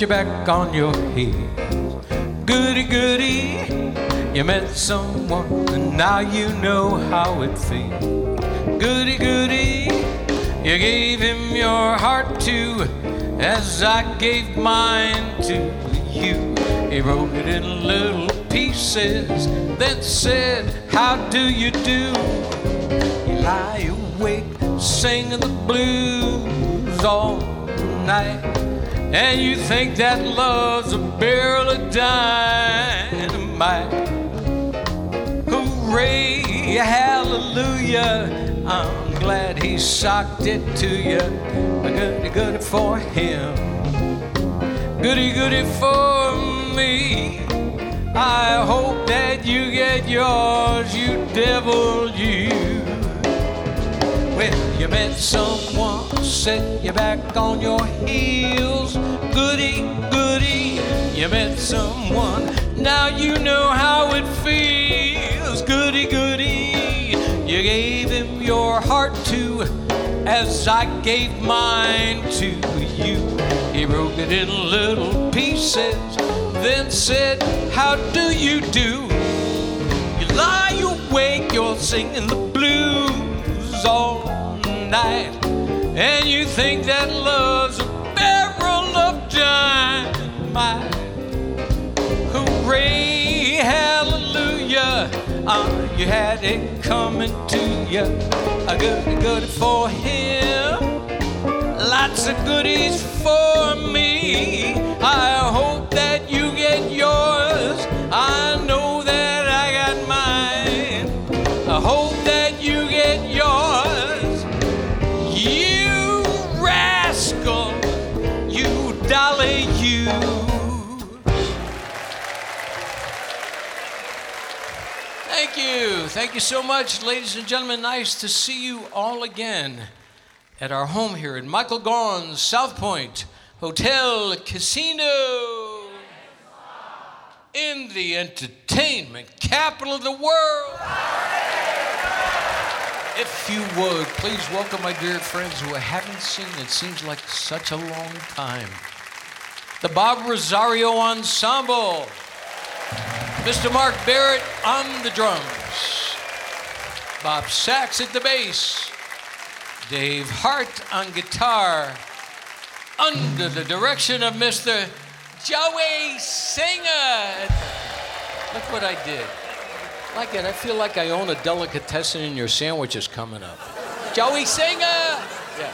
You back on your heels. Goody, goody, you met someone and now you know how it feels. Goody, goody, you gave him your heart to, as I gave mine to you. He wrote it in little pieces, then said, How do you do? You lie awake singing the blues all night, and you think that love's a barrel of dynamite. Hooray, hallelujah! I'm glad he socked it to you. Goody, goody for him. Goody, goody for me. I hope that you get yours, you devil, you. Well, you met someone, set you back on your heels. Goody, goody, you met someone, now you know how it feels. Goody, goody, you gave him your heart to, as I gave mine to you. He broke it in little pieces, then said, How do you do? You lie awake, you're singing the blues all night, and you think that love's a barrel of dynamite. Hooray, hallelujah! Uh, you had it coming to you. A good, good for him. Lots of goodies for me. I hope that Thank you so much, ladies and gentlemen. Nice to see you all again at our home here in Michael Gaughan's South Point Hotel Casino in the entertainment capital of the world. If you would, please welcome my dear friends who I haven't seen, it seems like such a long time. The Bob Rosario Ensemble. Mr. Mark Barrett on the drums. Bob Sachs at the bass. Dave Hart on guitar. Under the direction of Mr. Joey Singer. Look what I did. Like it, I feel like I own a delicatessen and your sandwich is coming up. Joey Singer! Yeah.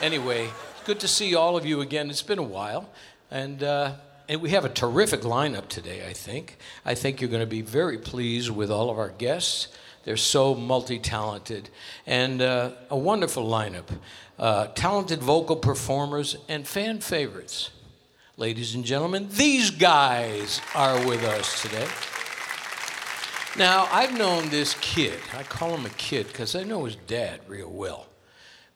Anyway, good to see all of you again. It's been a while. And, uh, and we have a terrific lineup today, I think. I think you're going to be very pleased with all of our guests. They're so multi talented and uh, a wonderful lineup. Uh, talented vocal performers and fan favorites. Ladies and gentlemen, these guys are with us today. Now, I've known this kid, I call him a kid because I know his dad real well.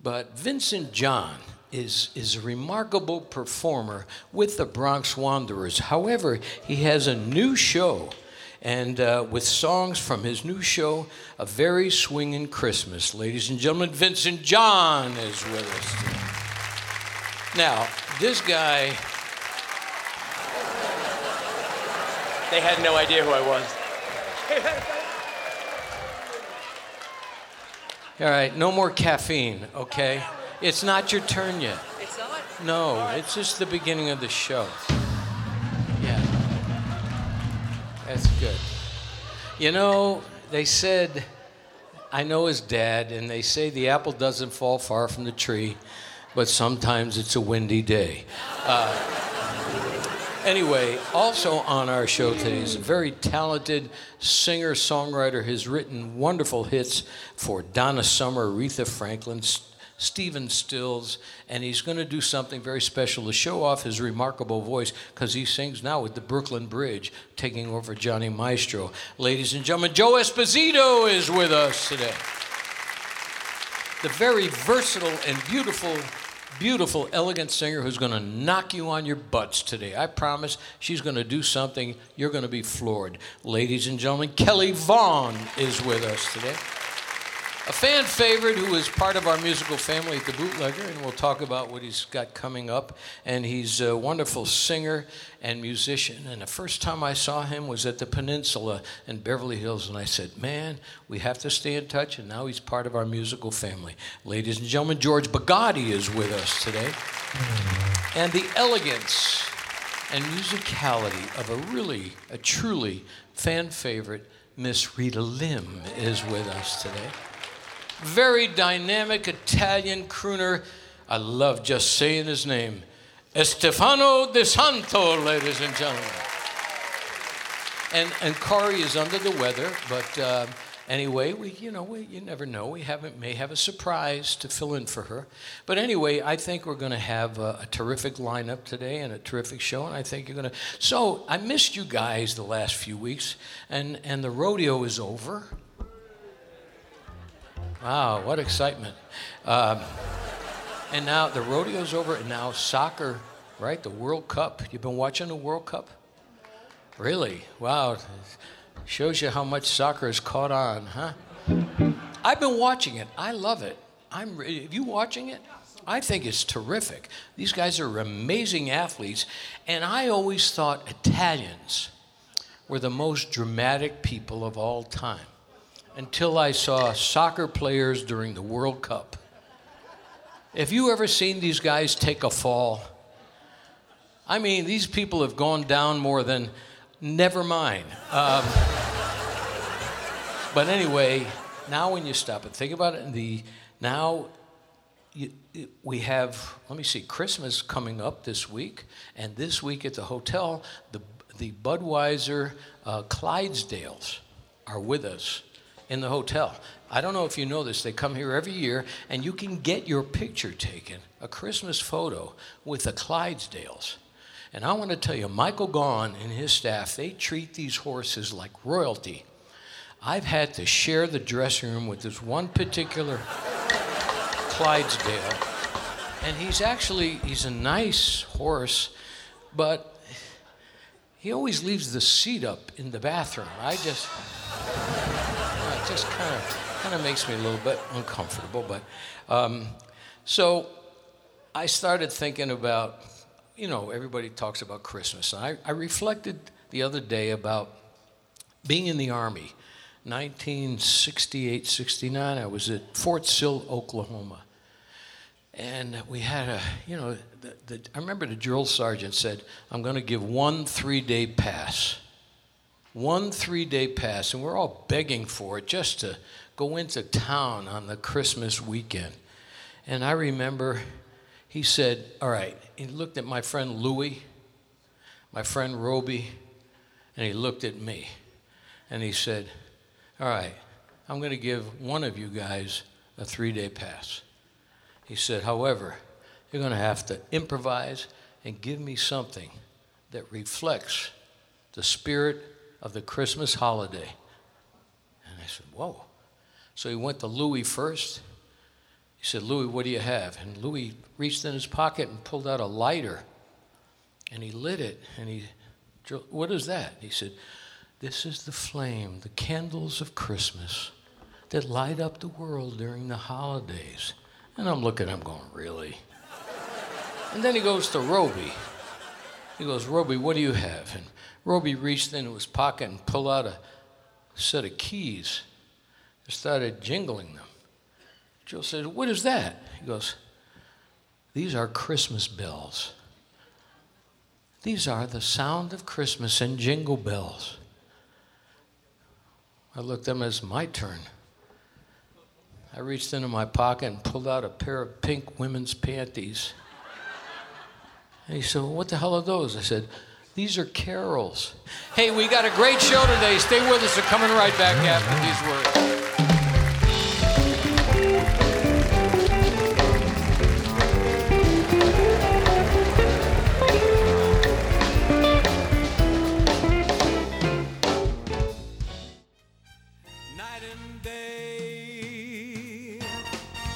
But Vincent John is, is a remarkable performer with the Bronx Wanderers. However, he has a new show, and uh, with songs from his new show, A Very Swingin' Christmas. Ladies and gentlemen, Vincent John is with us today. Now, this guy, They had no idea who I was. all right, no more caffeine, okay? It's not your turn yet. It's not? No, it's just the beginning of the show. That's good. You know, they said, I know his dad, and they say the apple doesn't fall far from the tree. but sometimes it's a windy day. Uh, anyway, also on our show today is a very talented singer songwriter. Has written wonderful hits for Donna Summer, Aretha Franklin, Stephen Stills, and he's going to do something very special to show off his remarkable voice because he sings now with the Brooklyn Bridge, taking over Johnny Maestro. Ladies and gentlemen, Joe Esposito is with us today. The very versatile and beautiful beautiful, elegant singer who's going to knock you on your butts today. I promise she's going to do something you're going to be floored. Ladies and gentlemen, Kelly Vaughn is with us today a fan favorite who is part of our musical family at the Bootlegger, and we'll talk about what he's got coming up. And he's a wonderful singer and musician. And the first time I saw him was at the Peninsula in Beverly Hills, and I said, Man, we have to stay in touch. And now he's part of our musical family. Ladies and gentlemen, George Bugatti is with us today. And the elegance and musicality of a really, a truly fan favorite, Miss Rita Lim, is with us today very dynamic Italian crooner. I love just saying his name. Estefano De Santo, ladies and gentlemen. And, and Kari is under the weather, but uh, anyway, we, you know, we, you never know. We have, may have a surprise to fill in for her. But anyway, I think we're going to have a, a, terrific lineup today and a terrific show, and I think you're going to. So I missed you guys the last few weeks, and, and the rodeo is over. Wow, what excitement. Um, and now the rodeo's over, and now soccer, right? The World Cup. You've been watching the World Cup? Really? Wow. Shows you how much soccer has caught on, huh? I've been watching it. I love it. I'm. Are you watching it? I think it's terrific. These guys are amazing athletes, and I always thought Italians were the most dramatic people of all time until I saw soccer players during the World Cup. Have you ever seen these guys take a fall? I mean, these people have gone down more than never mind. Um, but anyway, now when you stop and think about it, the now you, we have let me see Christmas coming up this week, and this week at the hotel, the the Budweiser uh, Clydesdales are with us in the hotel. I don't know if you know this, they come here every year and you can get your picture taken, a Christmas photo with the Clydesdales. And I want to tell you, Michael Gaughan and his staff, they treat these horses like royalty. I've had to share the dressing room with this one particular Clydesdale. And he's actually, he's a nice horse, but he always leaves the seat up in the bathroom. I just, just kind of kind of makes me a little bit uncomfortable. But um, so I started thinking about, you know, everybody talks about Christmas. And I, I reflected the other day about being in the Army. 1968 69, I was at Fort Sill, Oklahoma. And we had a, you know, the, the, I remember the drill sergeant said, I'm going to give one three day pass one three day pass, and we're all begging for it just to go into town on the Christmas weekend. And I remember he said, All right, he looked at my friend Louie, my friend Roby, and he looked at me. And he said, All right, I'm going to give one of you guys a three day pass. He said, However, you're going to have to improvise and give me something that reflects the spirit of the Christmas holiday. And I said, Whoa. So he went to Louis first. He said, Louis, what do you have? And Louis reached in his pocket and pulled out a lighter. And he lit it. And he, What is that? He said, This is the flame, the candles of Christmas that light up the world during the holidays. And I'm looking him going, Really? And then he goes to Roby. He goes, Roby, what do you have? And Roby reached into his pocket and pulled out a set of keys and started jingling them. Joe said, What is that? He goes, These are Christmas bells. These are the sound of Christmas and jingle bells. I looked at them as my turn. I reached into my pocket and pulled out a pair of pink women's panties. And he said, well, What the hell are those? I said, These are carols. Hey, we got a great show today. Stay with us. We're coming right back after these words.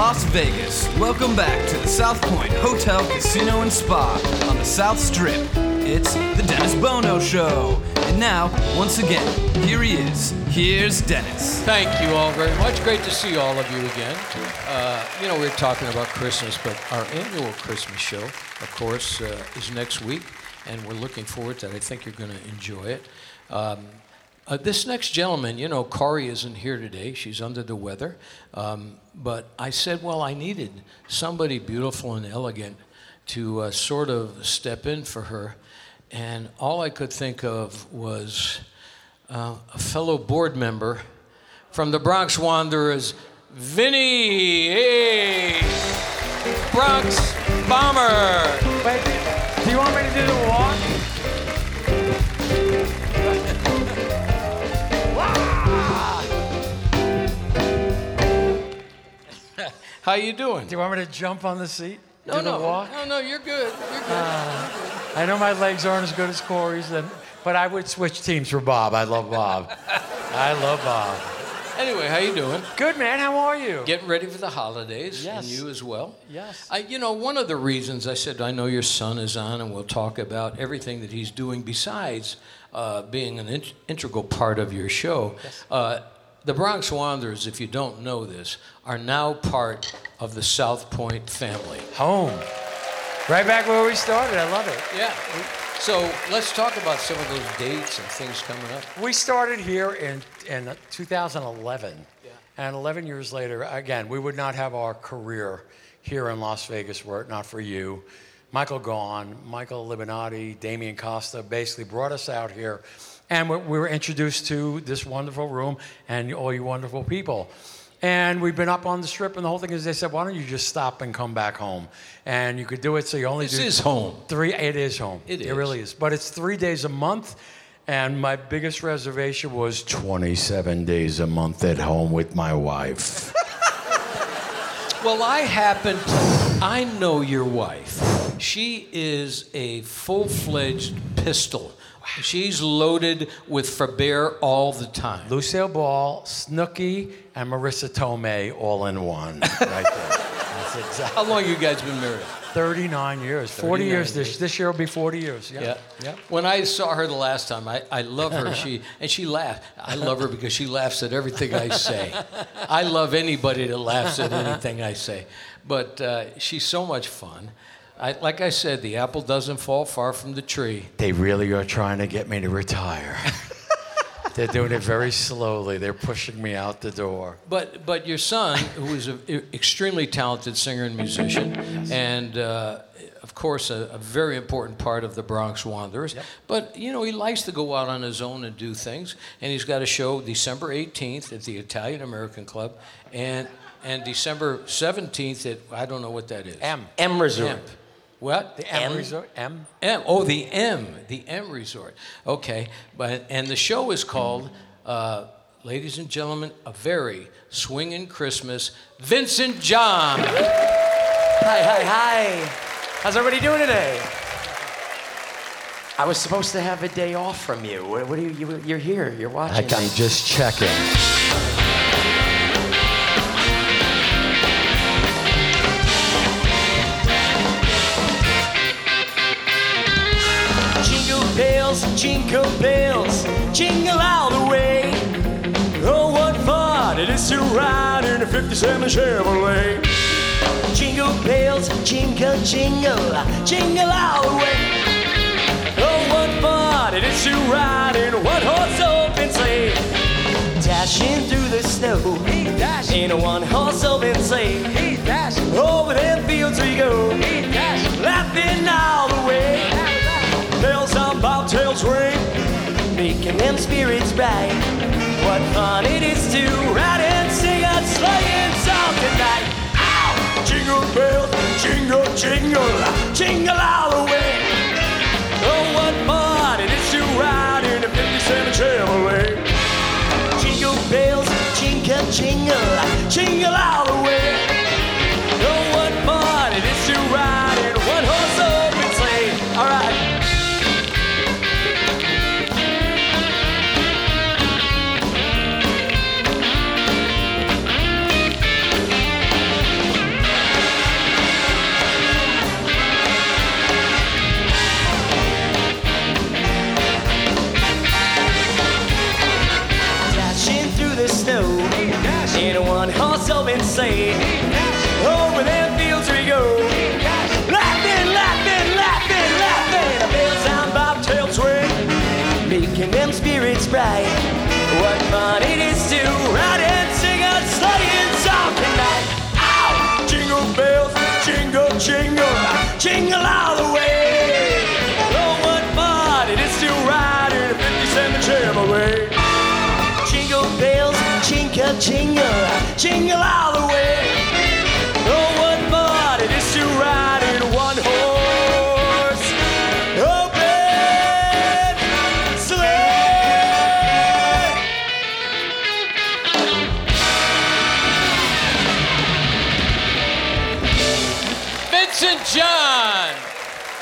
Las Vegas, welcome back to the South Point Hotel, Casino, and Spa on the South Strip. It's the Dennis Bono Show. And now, once again, here he is. Here's Dennis. Thank you all very much. Great to see all of you again. Uh, you know, we are talking about Christmas, but our annual Christmas show, of course, uh, is next week, and we're looking forward to it. I think you're going to enjoy it. Um, uh, this next gentleman, you know, Corey isn't here today. She's under the weather. Um, but I said, well, I needed somebody beautiful and elegant to uh, sort of step in for her. And all I could think of was uh, a fellow board member from the Bronx Wanderers, Vinny. Hey! Bronx Bomber. Wait, do you want me to do the walk? How you doing? Do you want me to jump on the seat? no, do the no, walk? no, no, you're good. You're good. I know my legs aren't as good as Corey's, and, but I would switch teams for Bob. I love Bob. I love Bob. anyway, how you doing? Good man, how are you? Getting ready for the holidays, Yes. and you as well. Yes. I, you know, one of the reasons I said I know your son is on, and we'll talk about everything that he's doing besides uh, being an int- integral part of your show. Uh, the Bronx Wanderers, if you don't know this, are now part of the South Point family. Home. Right back where we started. I love it. Yeah. So let's talk about some of those dates and things coming up. We started here in, in 2011. And 11 years later, again, we would not have our career here in Las Vegas were it not for you. Michael Gaughan, Michael Libinati, Damian Costa basically brought us out here. And we we were introduced to this wonderful room and all you wonderful people. And we've been up on the strip, and the whole thing is they said, why don't you just stop and come back home? And you could do it so you only This do is home. Three, it is home. It is it It is. really is. But it's three days a month. And my biggest reservation was 27 days a month at home with my wife. Well, I happen, to, I know your wife. She is a full fledged pistol. She's loaded with Faber all the time. Lucille Ball, Snooki, and Marisa Tomei all in one. Right there. That's exactly. How long you guys been married? 39 years. 40 years. This, this year will be 40 years. Yeah. Yeah. yeah. When I saw her the last time, I, I love her. She and she laughed. I love her because she laughs at everything I say. I love anybody that laughs at anything I say. But uh, she's so much fun. I, like I said, the apple doesn't fall far from the tree. They really are trying to get me to retire. They're doing it very slowly. They're pushing me out the door. But but your son, who is an extremely talented singer and musician, and uh, of course a, a very important part of the Bronx Wanderers. But you know he likes to go out on his own and do things, and he's got a show December 18th at the Italian American Club, and and December 17th at I don't know what that is. M. M Resort. M. What? The M, Resort. M. M. Oh, the M, the M Resort. Okay, but and the show is called, uh, ladies and gentlemen, a very swinging Christmas. Vincent John. Hi, hi, hi. How's everybody doing today? I was supposed to have a day off from you. What, what are you, you? You're here. You're watching. I'm just checking. Jingle bells, jingle all the way. Oh, what fun it is to ride in a 57 Chevrolet. Jingle bells, jingle, jingle, jingle all the way. Oh, what fun it is to ride in a one-horse open sleigh. Dashing through the snow in a one-horse open sleigh. Them spirits bright. What fun it is to ride and sing a sleighing song tonight. Ow! Jingle bells, jingle, jingle, jingle all the way. Oh, what fun it is to ride in a 57 Chevrolet. Jingle bells, jingle, jingle, jingle all the way. Jingle, jingle all the way. Oh, what fun it is to ride in one horse open sleigh. Vincent John.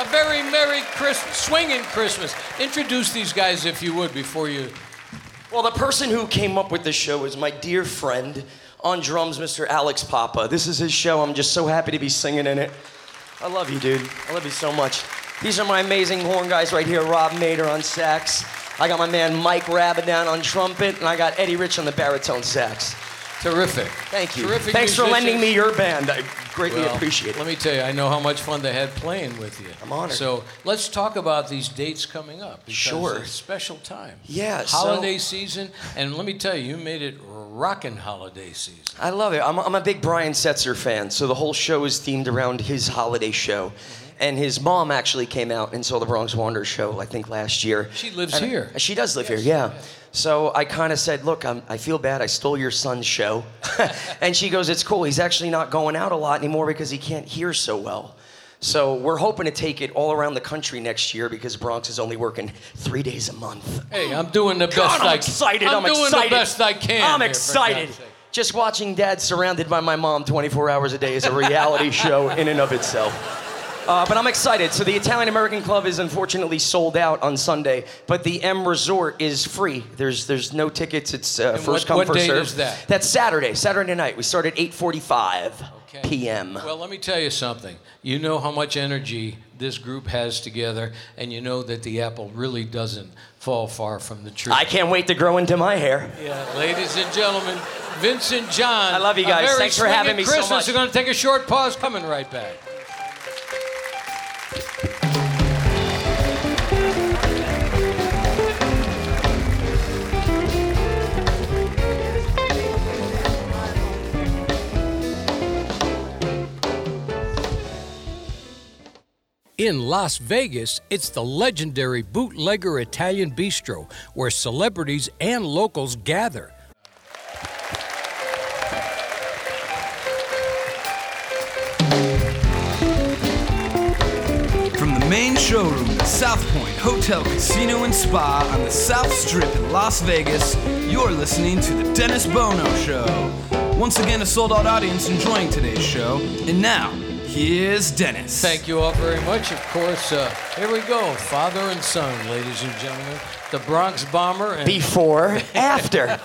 A very Merry Christmas, swinging Christmas. Introduce these guys, if you would, before you. Well, the person who came up with this show is my dear friend on drums, Mr. Alex Papa. This is his show. I'm just so happy to be singing in it. I love you, dude. I love you so much. These are my amazing horn guys right here Rob Mader on sax. I got my man Mike Rabidan on trumpet, and I got Eddie Rich on the baritone sax. Terrific. Thank you. Terrific Thanks for lending me your band. I greatly Well, appreciate it. Let me tell you, I know how much fun they had playing with you. I'm honored. So let's talk about these dates coming up. because Sure. It's a special time. Yeah, so- Holiday season, and let me tell you, you made it rockin' holiday season. I love it. I'm, I'm a big Brian Setzer fan, so the whole show is themed around his holiday show. Mm-hmm. And his mom actually came out and saw the Bronx Wanderers show, I think, last year. She lives And- here. She does live here, yeah. So I kind of said, Look, I'm, I feel bad. I stole your son's show. and she goes, It's cool. He's actually not going out a lot anymore because he can't hear so well. So we're hoping to take it all around the country next year because Bronx is only working three days a month. Hey, I'm doing the best God, I I'm excited. I'm, I'm doing excited. the best I can. I'm here, excited. Just watching Dad surrounded by my mom 24 hours a day is a reality show in and of itself. Uh, but I'm excited. So the Italian American Club is unfortunately sold out on Sunday, but the M Resort is free. There's there's no tickets. It's uh, first what- come what first serve. is that? That's Saturday. Saturday night. We start at 8:45 Okay. p.m. Well, let me tell you something. You know how much energy this group has together, and you know that the apple really doesn't fall far from the tree. I can't wait to grow into my hair. Yeah, ladies and gentlemen, Vincent John. I love you guys. Thanks for having me so Christmas. much. We're going to take a short pause. Coming right back. In Las Vegas, it's the legendary Bootlegger Italian Bistro, where celebrities and locals gather. Showroom at South Point Hotel, Casino, and Spa on the South Strip in Las Vegas, you're listening to The Dennis Bono Show. Once again, a sold out audience enjoying today's show. And now, here's Dennis. Thank you all very much. Of course, uh, here we go. Father and son, ladies and gentlemen. The Bronx Bomber and Before, after.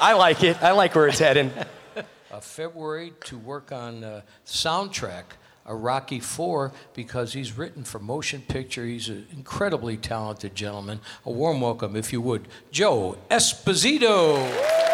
I like it. I like where it's heading. uh, February to work on uh, soundtrack, a Rocky Four, because he's written for motion picture. He's an incredibly talented gentleman. A warm welcome, if you would, Joe Esposito.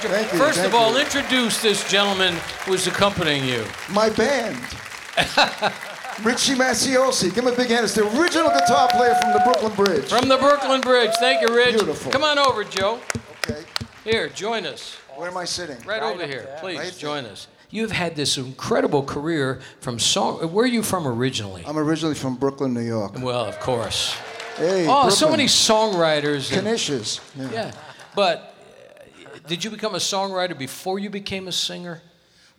Come. Thank you, First thank of all, you. introduce this gentleman who's accompanying you. My band. Richie Maciosi. Give him a big hand. It's the original guitar player from the Brooklyn Bridge. From the Brooklyn Bridge. Thank you, Rich. Beautiful. Come on over, Joe. okay. Here, join us. Where am I sitting? Right, over here. Please Right there. join us. You've had this incredible career from song. Where are you from originally? I'm originally from Brooklyn, New York. Well, of course. Hey, Oh, so many songwriters. and- Canisius. Yeah. yeah, but did you become a songwriter before you became a singer?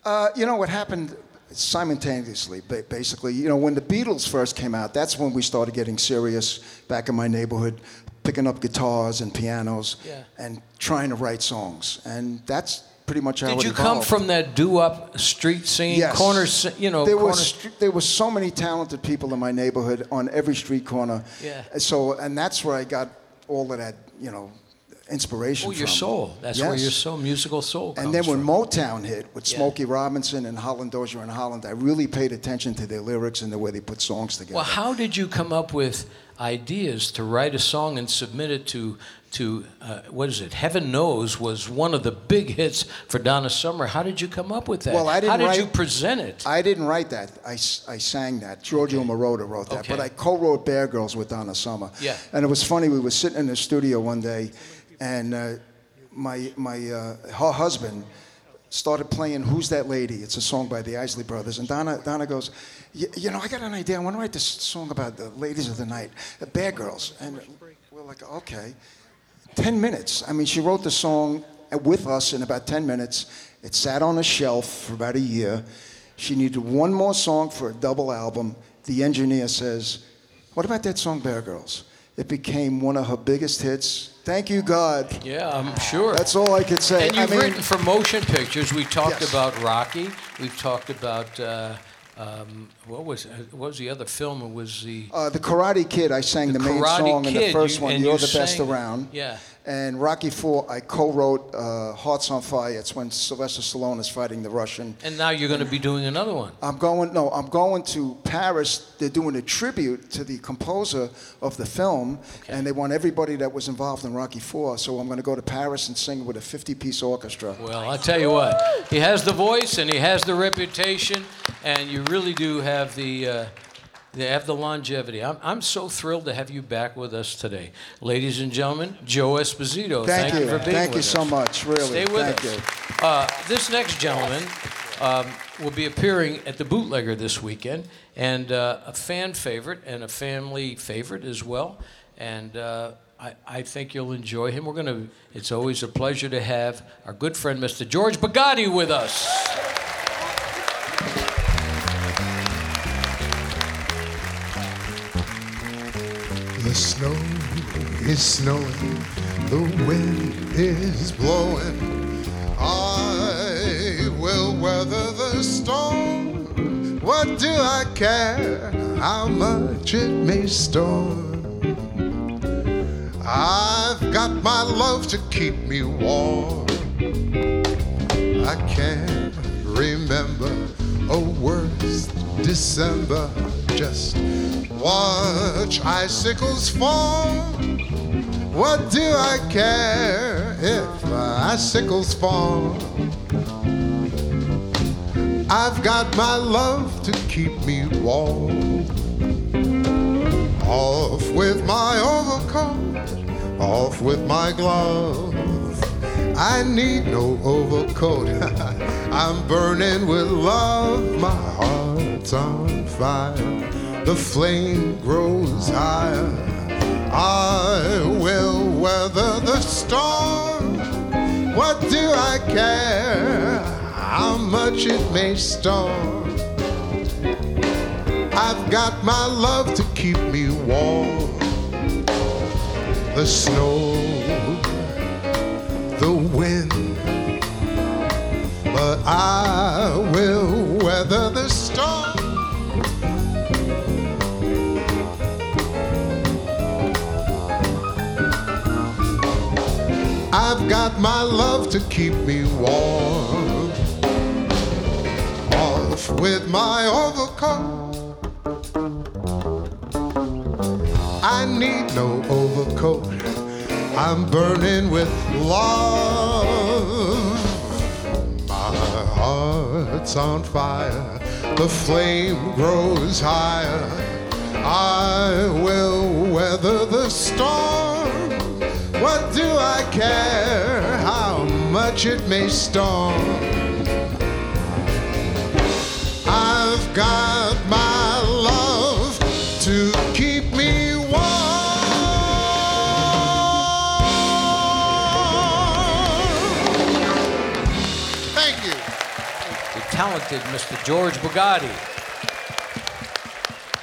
Uh, you know what happened simultaneously, basically. You know, when the Beatles first came out, that's when we started getting serious back in my neighborhood, picking up guitars and pianos Yeah. and trying to write songs. And that's pretty much how it Did you come from that doo-wop street scene, Yes. corner, you know, there corner? was there was so many talented people in my neighborhood on every street corner. Yeah. So and that's where I got all of that, you know, inspiration oh, your from. soul. That's where your soul, musical soul comes And then when from. Motown hit with Yeah. Smokey Robinson and Holland Dozier and Holland, I really paid attention to their lyrics and the way they put songs together. Well, how did you come up with ideas to write a song and submit it to to uh, what is it? Heaven knows was one of the big hits for Donna Summer. How did you come up with that? Well, I didn't How did write- you present it? I didn't write that. I, I sang that. Giorgio Moroder wrote that. Okay. But I co-wrote Bad Girls with Donna Summer. Yeah. And it was funny. We were sitting in the studio one day, and uh, my my uh, her husband started playing "Who's That Lady?" It's a song by the Isley Brothers, and Donna Donna goes, "Y- "You know, I got an idea. I want to write this song about the ladies of the night, the Bad Girls." And we're like, "Okay." Ten minutes. I mean, she wrote the song with us in about ten minutes. It sat on a shelf for about a year. She needed one more song for a double album. The engineer says, "What about that song, Bad Girls?" It became one of her biggest hits. Thank you, God. yeah, I'm sure. That's all I could say. and you've mean, written for motion pictures. We talked Yes. about Rocky. We've talked about uh, um, what was what was the other film? It was the Uh, the Karate Kid, I sang the, main Karate song in the first you- one, You're you the Best sang it. Around. Yeah. And Rocky Four, I co-wrote uh, Hearts on Fire. It's when Sylvester Stallone is fighting the Russian. and now you're going to be doing another one. I'm going, no, I'm going to Paris. They're doing a tribute to the composer of the film, and they want everybody that was involved in Rocky Four. So I'm going to go to Paris and sing with a 50-piece orchestra. Well, I tell you what, he has the voice and he has the reputation, and you really do have the. Uh, they have the longevity. I'm, I'm so thrilled to have you back with us today. Ladies and gentlemen, Joe Esposito. Thank, you. for being here. Thank you with so much, really. Stay with Thank us. you. Uh, this next gentleman um, will be appearing at the Bootlegger this weekend, and uh, a fan favorite and a family favorite as well. And uh, I, I think you'll enjoy him. We're going to. It's always a pleasure to have our good friend Mr. George Bugatti with us. Snow is snowing, the wind is blowing. I will weather the storm. What do I care how much it may storm? I've got my love to keep me warm. I can't remember a worse December. Just watch icicles fall. What do I care if icicles fall? I've got my love to keep me warm. Off with my overcoat, off with my glove. I need no overcoat. I'm burning with love. My heart's on fire. The flame grows higher. I will weather the storm. What do I care how much it may storm? I've got my love to keep me warm. The snow the wind. But I will I've got my love to keep me warm. Off with my overcoat. I need no overcoat. I'm burning with love. My heart's on fire, the flame grows higher. I will weather the storm. What do I care how much it may storm? I've got my love to keep me warm. Thank you. the talented Mr. George Bugatti.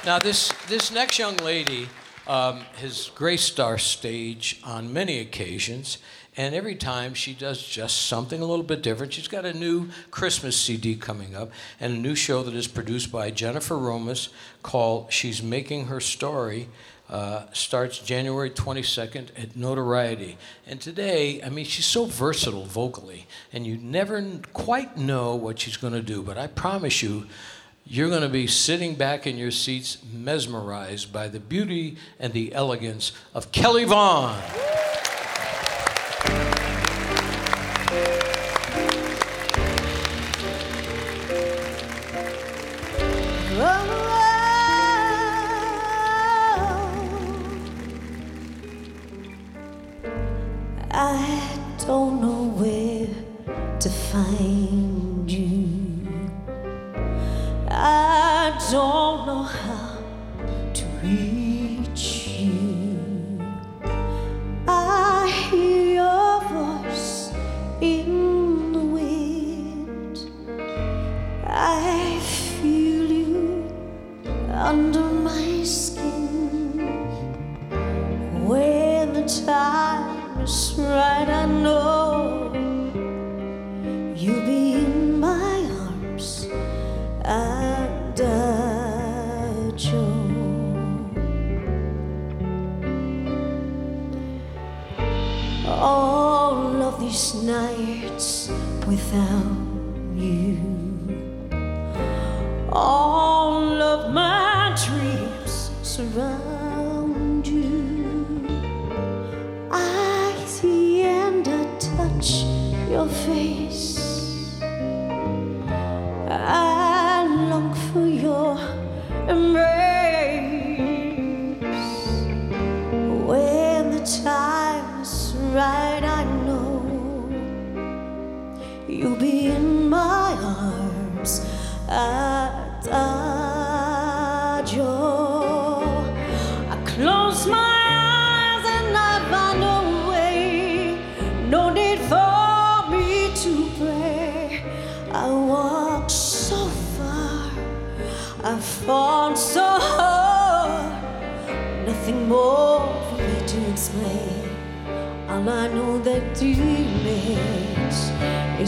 Now, this, this next young lady um, has graced our stage on many occasions, and every time she does just something a little bit different. She's got a new Christmas CD coming up and a new show that is produced by Jennifer Romas called She's Making Her Story. Uh, starts January 22nd at Notoriety. And today, I mean, she's so versatile vocally, and you never quite know what she's going to do. But I promise you, you're going to be sitting back in your seats, mesmerized by the beauty and the elegance of Kelly Vaughn. I don't know where to find don't know how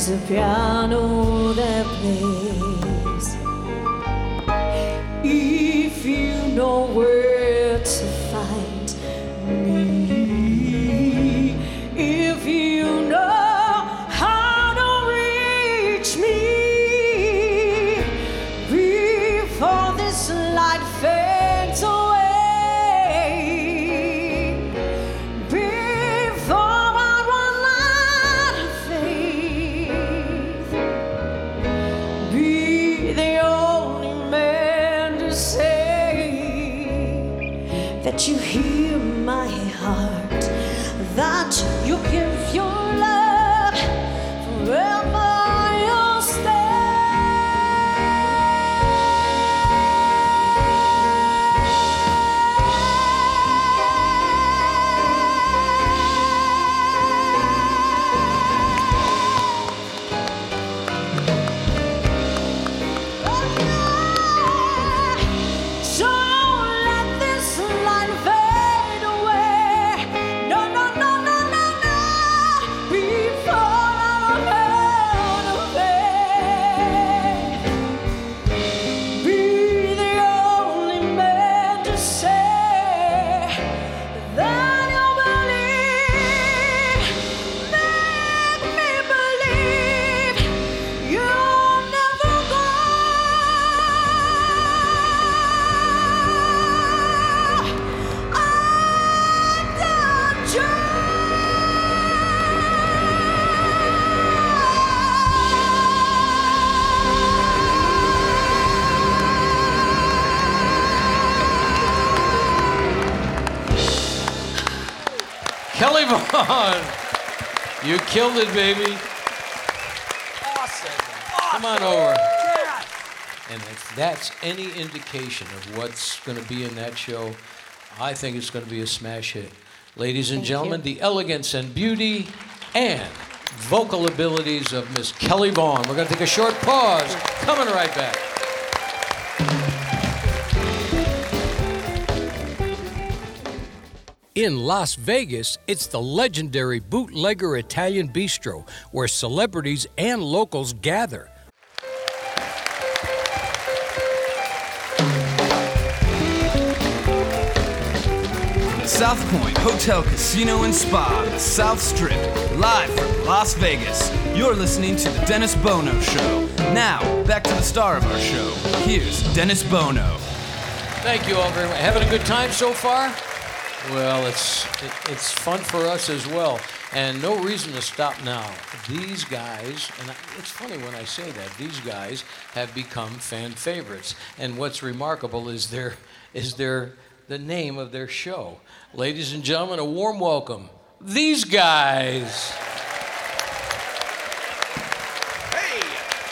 is a piano that plays. If you know where Kelly Vaughn. You killed it, baby. Awesome. Come on over. And if that's any indication of what's going to be in that show, I think it's going to be a smash hit. Ladies and gentlemen, the elegance and beauty and vocal abilities of Miss Kelly Vaughn. We're going to take a short pause. Coming right back. In Las Vegas, it's the legendary Bootlegger Italian Bistro, where celebrities and locals gather. The South Point Hotel, Casino, and Spa the South Strip, live from Las Vegas. You're listening to The Dennis Bono Show. Now, back to the star of our show. Here's Dennis Bono. Thank you all very much. Having a good time so far? Well, it's it, it's fun for us as well, and no reason to stop now. These guys, and it's funny when I say that these guys have become fan favorites, and what's remarkable is their is their the name of their show. Ladies and gentlemen, a warm welcome. These guys.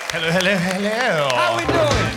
Hello, hello, hello. How we doing?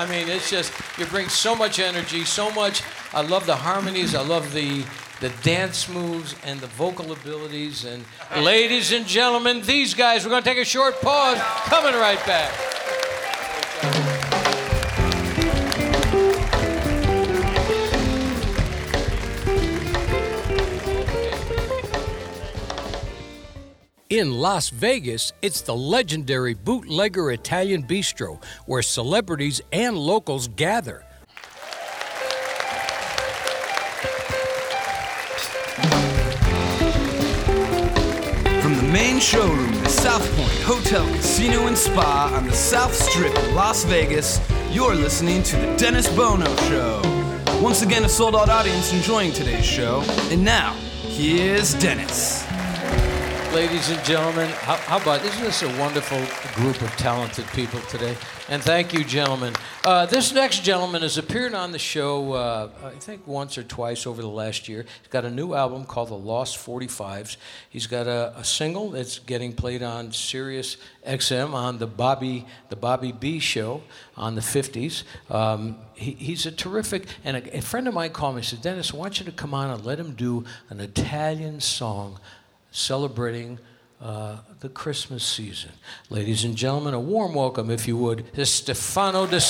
I mean, it's just you bring so much energy, so much. I love the harmonies. I love the the dance moves and the vocal abilities. And ladies and gentlemen, these guys. We're going to take a short pause. Coming right back. In Las Vegas, it's the legendary Bootlegger Italian Bistro, where celebrities and locals gather. From the main showroom at South Point Hotel, Casino, and Spa on the South Strip of Las Vegas, you're listening to The Dennis Bono Show. Once again, a sold out audience enjoying today's show. And now, here's Dennis. Ladies and gentlemen, how, how about isn't this a wonderful group of talented people today? And thank you, gentlemen. Uh, this next gentleman has appeared on the show, uh, I think once or twice over the last year. He's got a new album called The Lost 45s. He's got a, a single that's getting played on Sirius XM on the Bobby the Bobby B show on the 50s. Um, he, he's a terrific, and a, a friend of mine called me and said, Dennis, I want you to come on and let him do an Italian song celebrating uh, the Christmas season. Ladies and gentlemen, a warm welcome, if you would, to Stefano De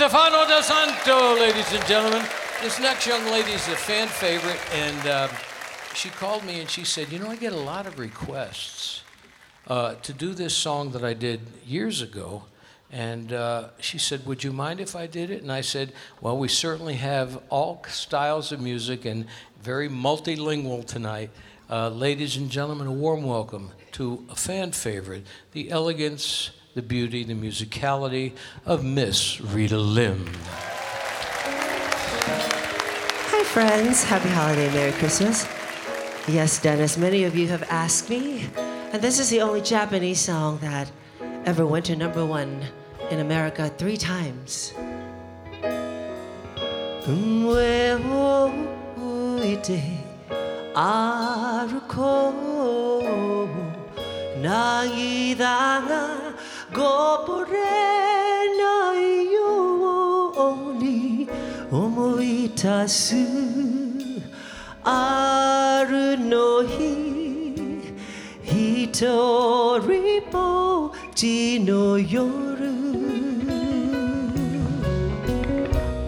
Estefano De Santo, ladies and gentlemen. This next young lady is a fan favorite, and uh, she called me and she said, You know, I get a lot of requests uh, to do this song that I did years ago. And uh, she said, Would you mind if I did it? And I said, Well, we certainly have all styles of music and very multilingual tonight. Uh, ladies and gentlemen, a warm welcome to a fan favorite, the elegance, the beauty, the musicality of Miss Rita Lim. Hi, friends. Happy holiday, Merry Christmas. Yes, Dennis, many of you have asked me, and this is the only Japanese song that ever went to number one in America three times. 上を向いて歩こう涙がこぼれ ないように思い出すあるの日一人ぼっちの夜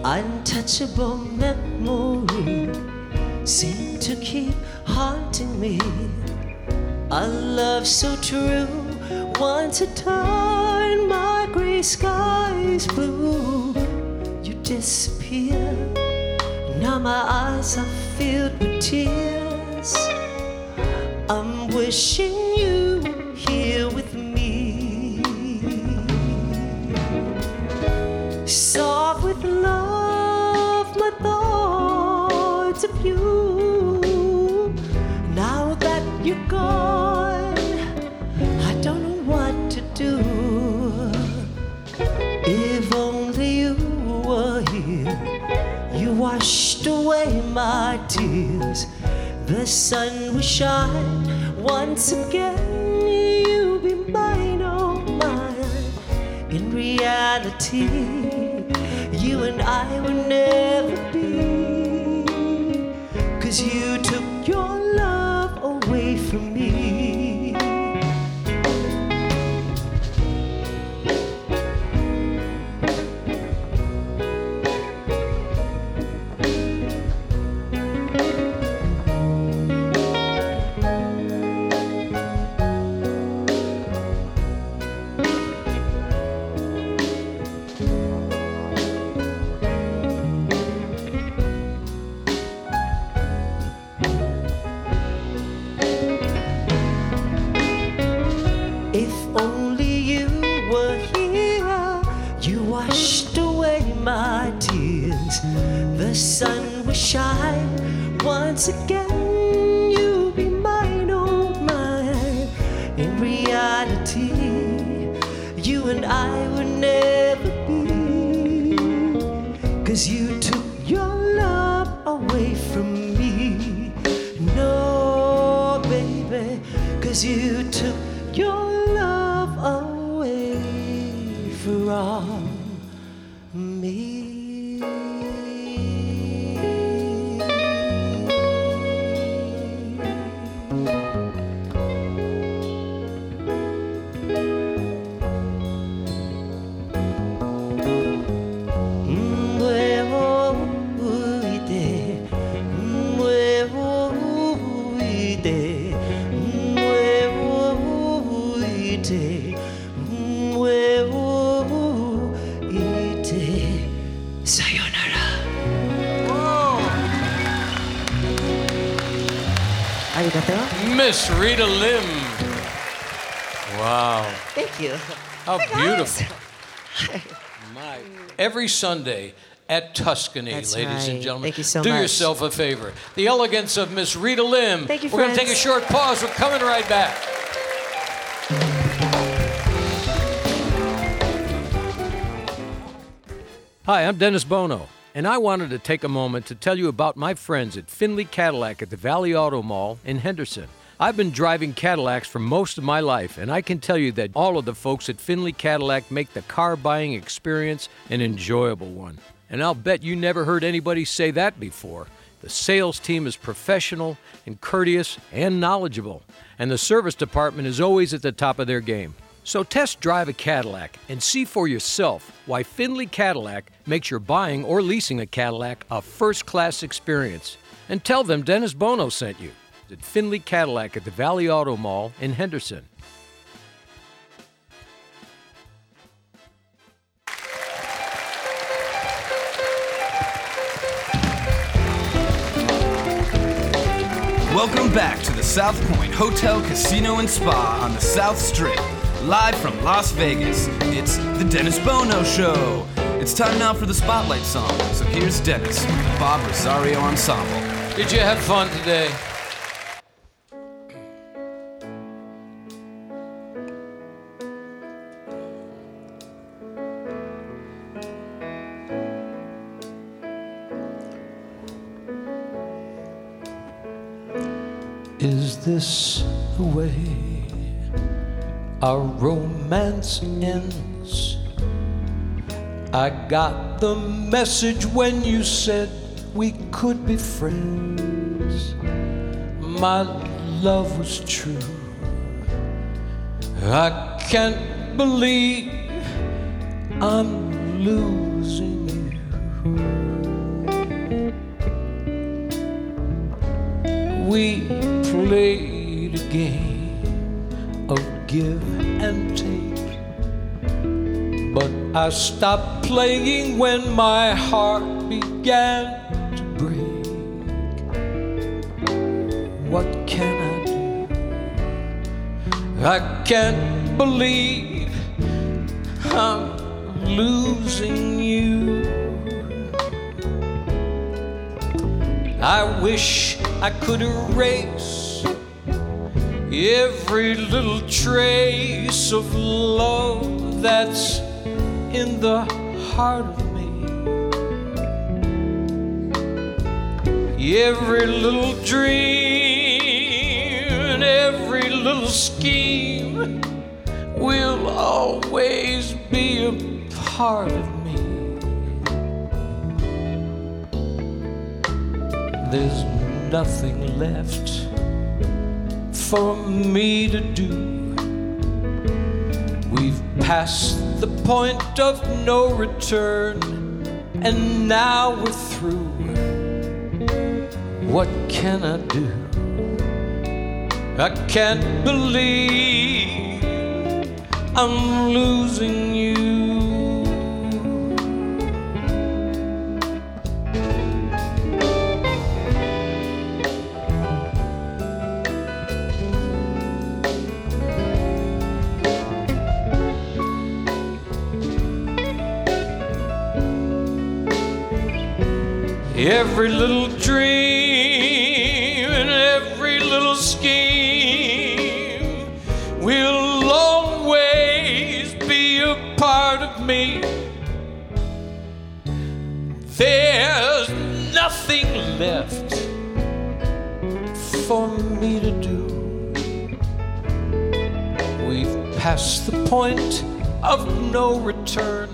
Untouchable memory seem to keep haunting me. A love so true once a time, my gray skies blue. You disappear. Now my eyes are filled with tears. I'm wishing you here The sun will shine once again. You'll be mine, oh mine. In reality, you and I will never be. Cause you 啊 Rita Lim. Wow. Thank you. How Hi, guys. beautiful. My. Every Sunday at Tuscany, That's ladies and gentlemen. Thank you so Do much. yourself a favor. The elegance of Miss Rita Lim. Thank you, We're going to take a short pause. We're coming right back. Hi, I'm Dennis Bono, and I wanted to take a moment to tell you about my friends at Finley Cadillac at the Valley Auto Mall in Henderson. I've been driving Cadillacs for most of my life, and I can tell you that all of the folks at Finley Cadillac make the car buying experience an enjoyable one. And I'll bet you never heard anybody say that before. The sales team is professional and courteous and knowledgeable, and the service department is always at the top of their game. So test drive a Cadillac and see for yourself why Finley Cadillac makes your buying or leasing a Cadillac a first class experience. And tell them Dennis Bono sent you at Finley Cadillac at the Valley Auto Mall in Henderson. Welcome back to the South Point Hotel, Casino, and Spa on the South Strip. Live from Las Vegas, it's the Dennis Bono Show. It's time now for the Spotlight song. So here's Dennis with the Bob Rosario Ensemble. Did you have fun today? This the way our romance ends? I got the message when you said we could be friends. My love was true. I can't believe I'm losing I stopped playing when my heart began to break. What can I do? I can't believe I'm losing you. I wish I could erase every little trace of love that's the heart of me. Every little dream every little scheme will always be a part of me. There's nothing left for me to do. We've passed the point of no return, and now we're through. What can I do? I can't believe I'm losing you. Every little dream and every little scheme will always be a part of me. There's nothing left for me to do. We've passed the point of no return.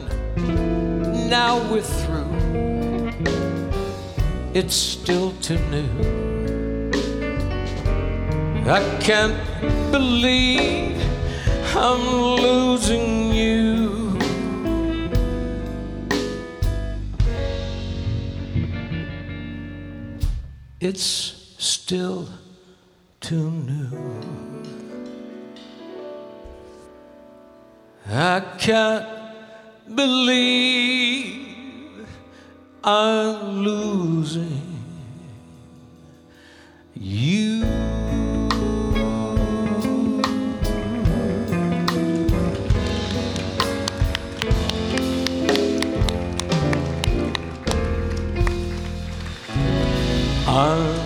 Now we're through it's still too new. I can't believe I'm losing you. It's still too new. I can't believe I'm losing you. I'm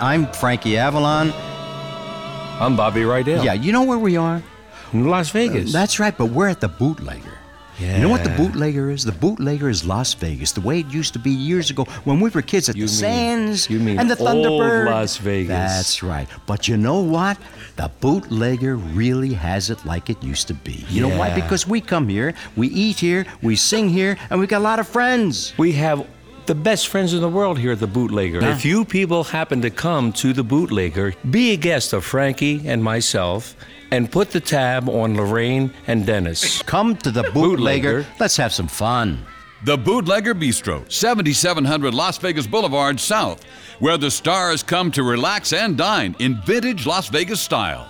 I'm Frankie Avalon. I'm Bobby Rydell. Yeah, you know where we are? In Las uh, Vegas. That's right, but we're at the bootlegger. Yeah. You know what the bootlegger is? The bootlegger is Las Vegas, the way it used to be years ago when we were kids at You the mean- Sands you mean and the Thunderbird. old Las Vegas. That's right. But you know what? The bootlegger really has it like it used to be. You know why? Because we come here, we eat here, we sing here, and we got a lot of friends. We have the best friends in the world here at the Bootlegger. Yeah. If you people happen to come to the Bootlegger, be a guest of Frankie and myself and put the tab on Lorraine and Dennis. Come to the bootlegger. Let's have some fun. The Bootlegger Bistro, 7700 Las Vegas Boulevard South, where the stars come to relax and dine in vintage Las Vegas style.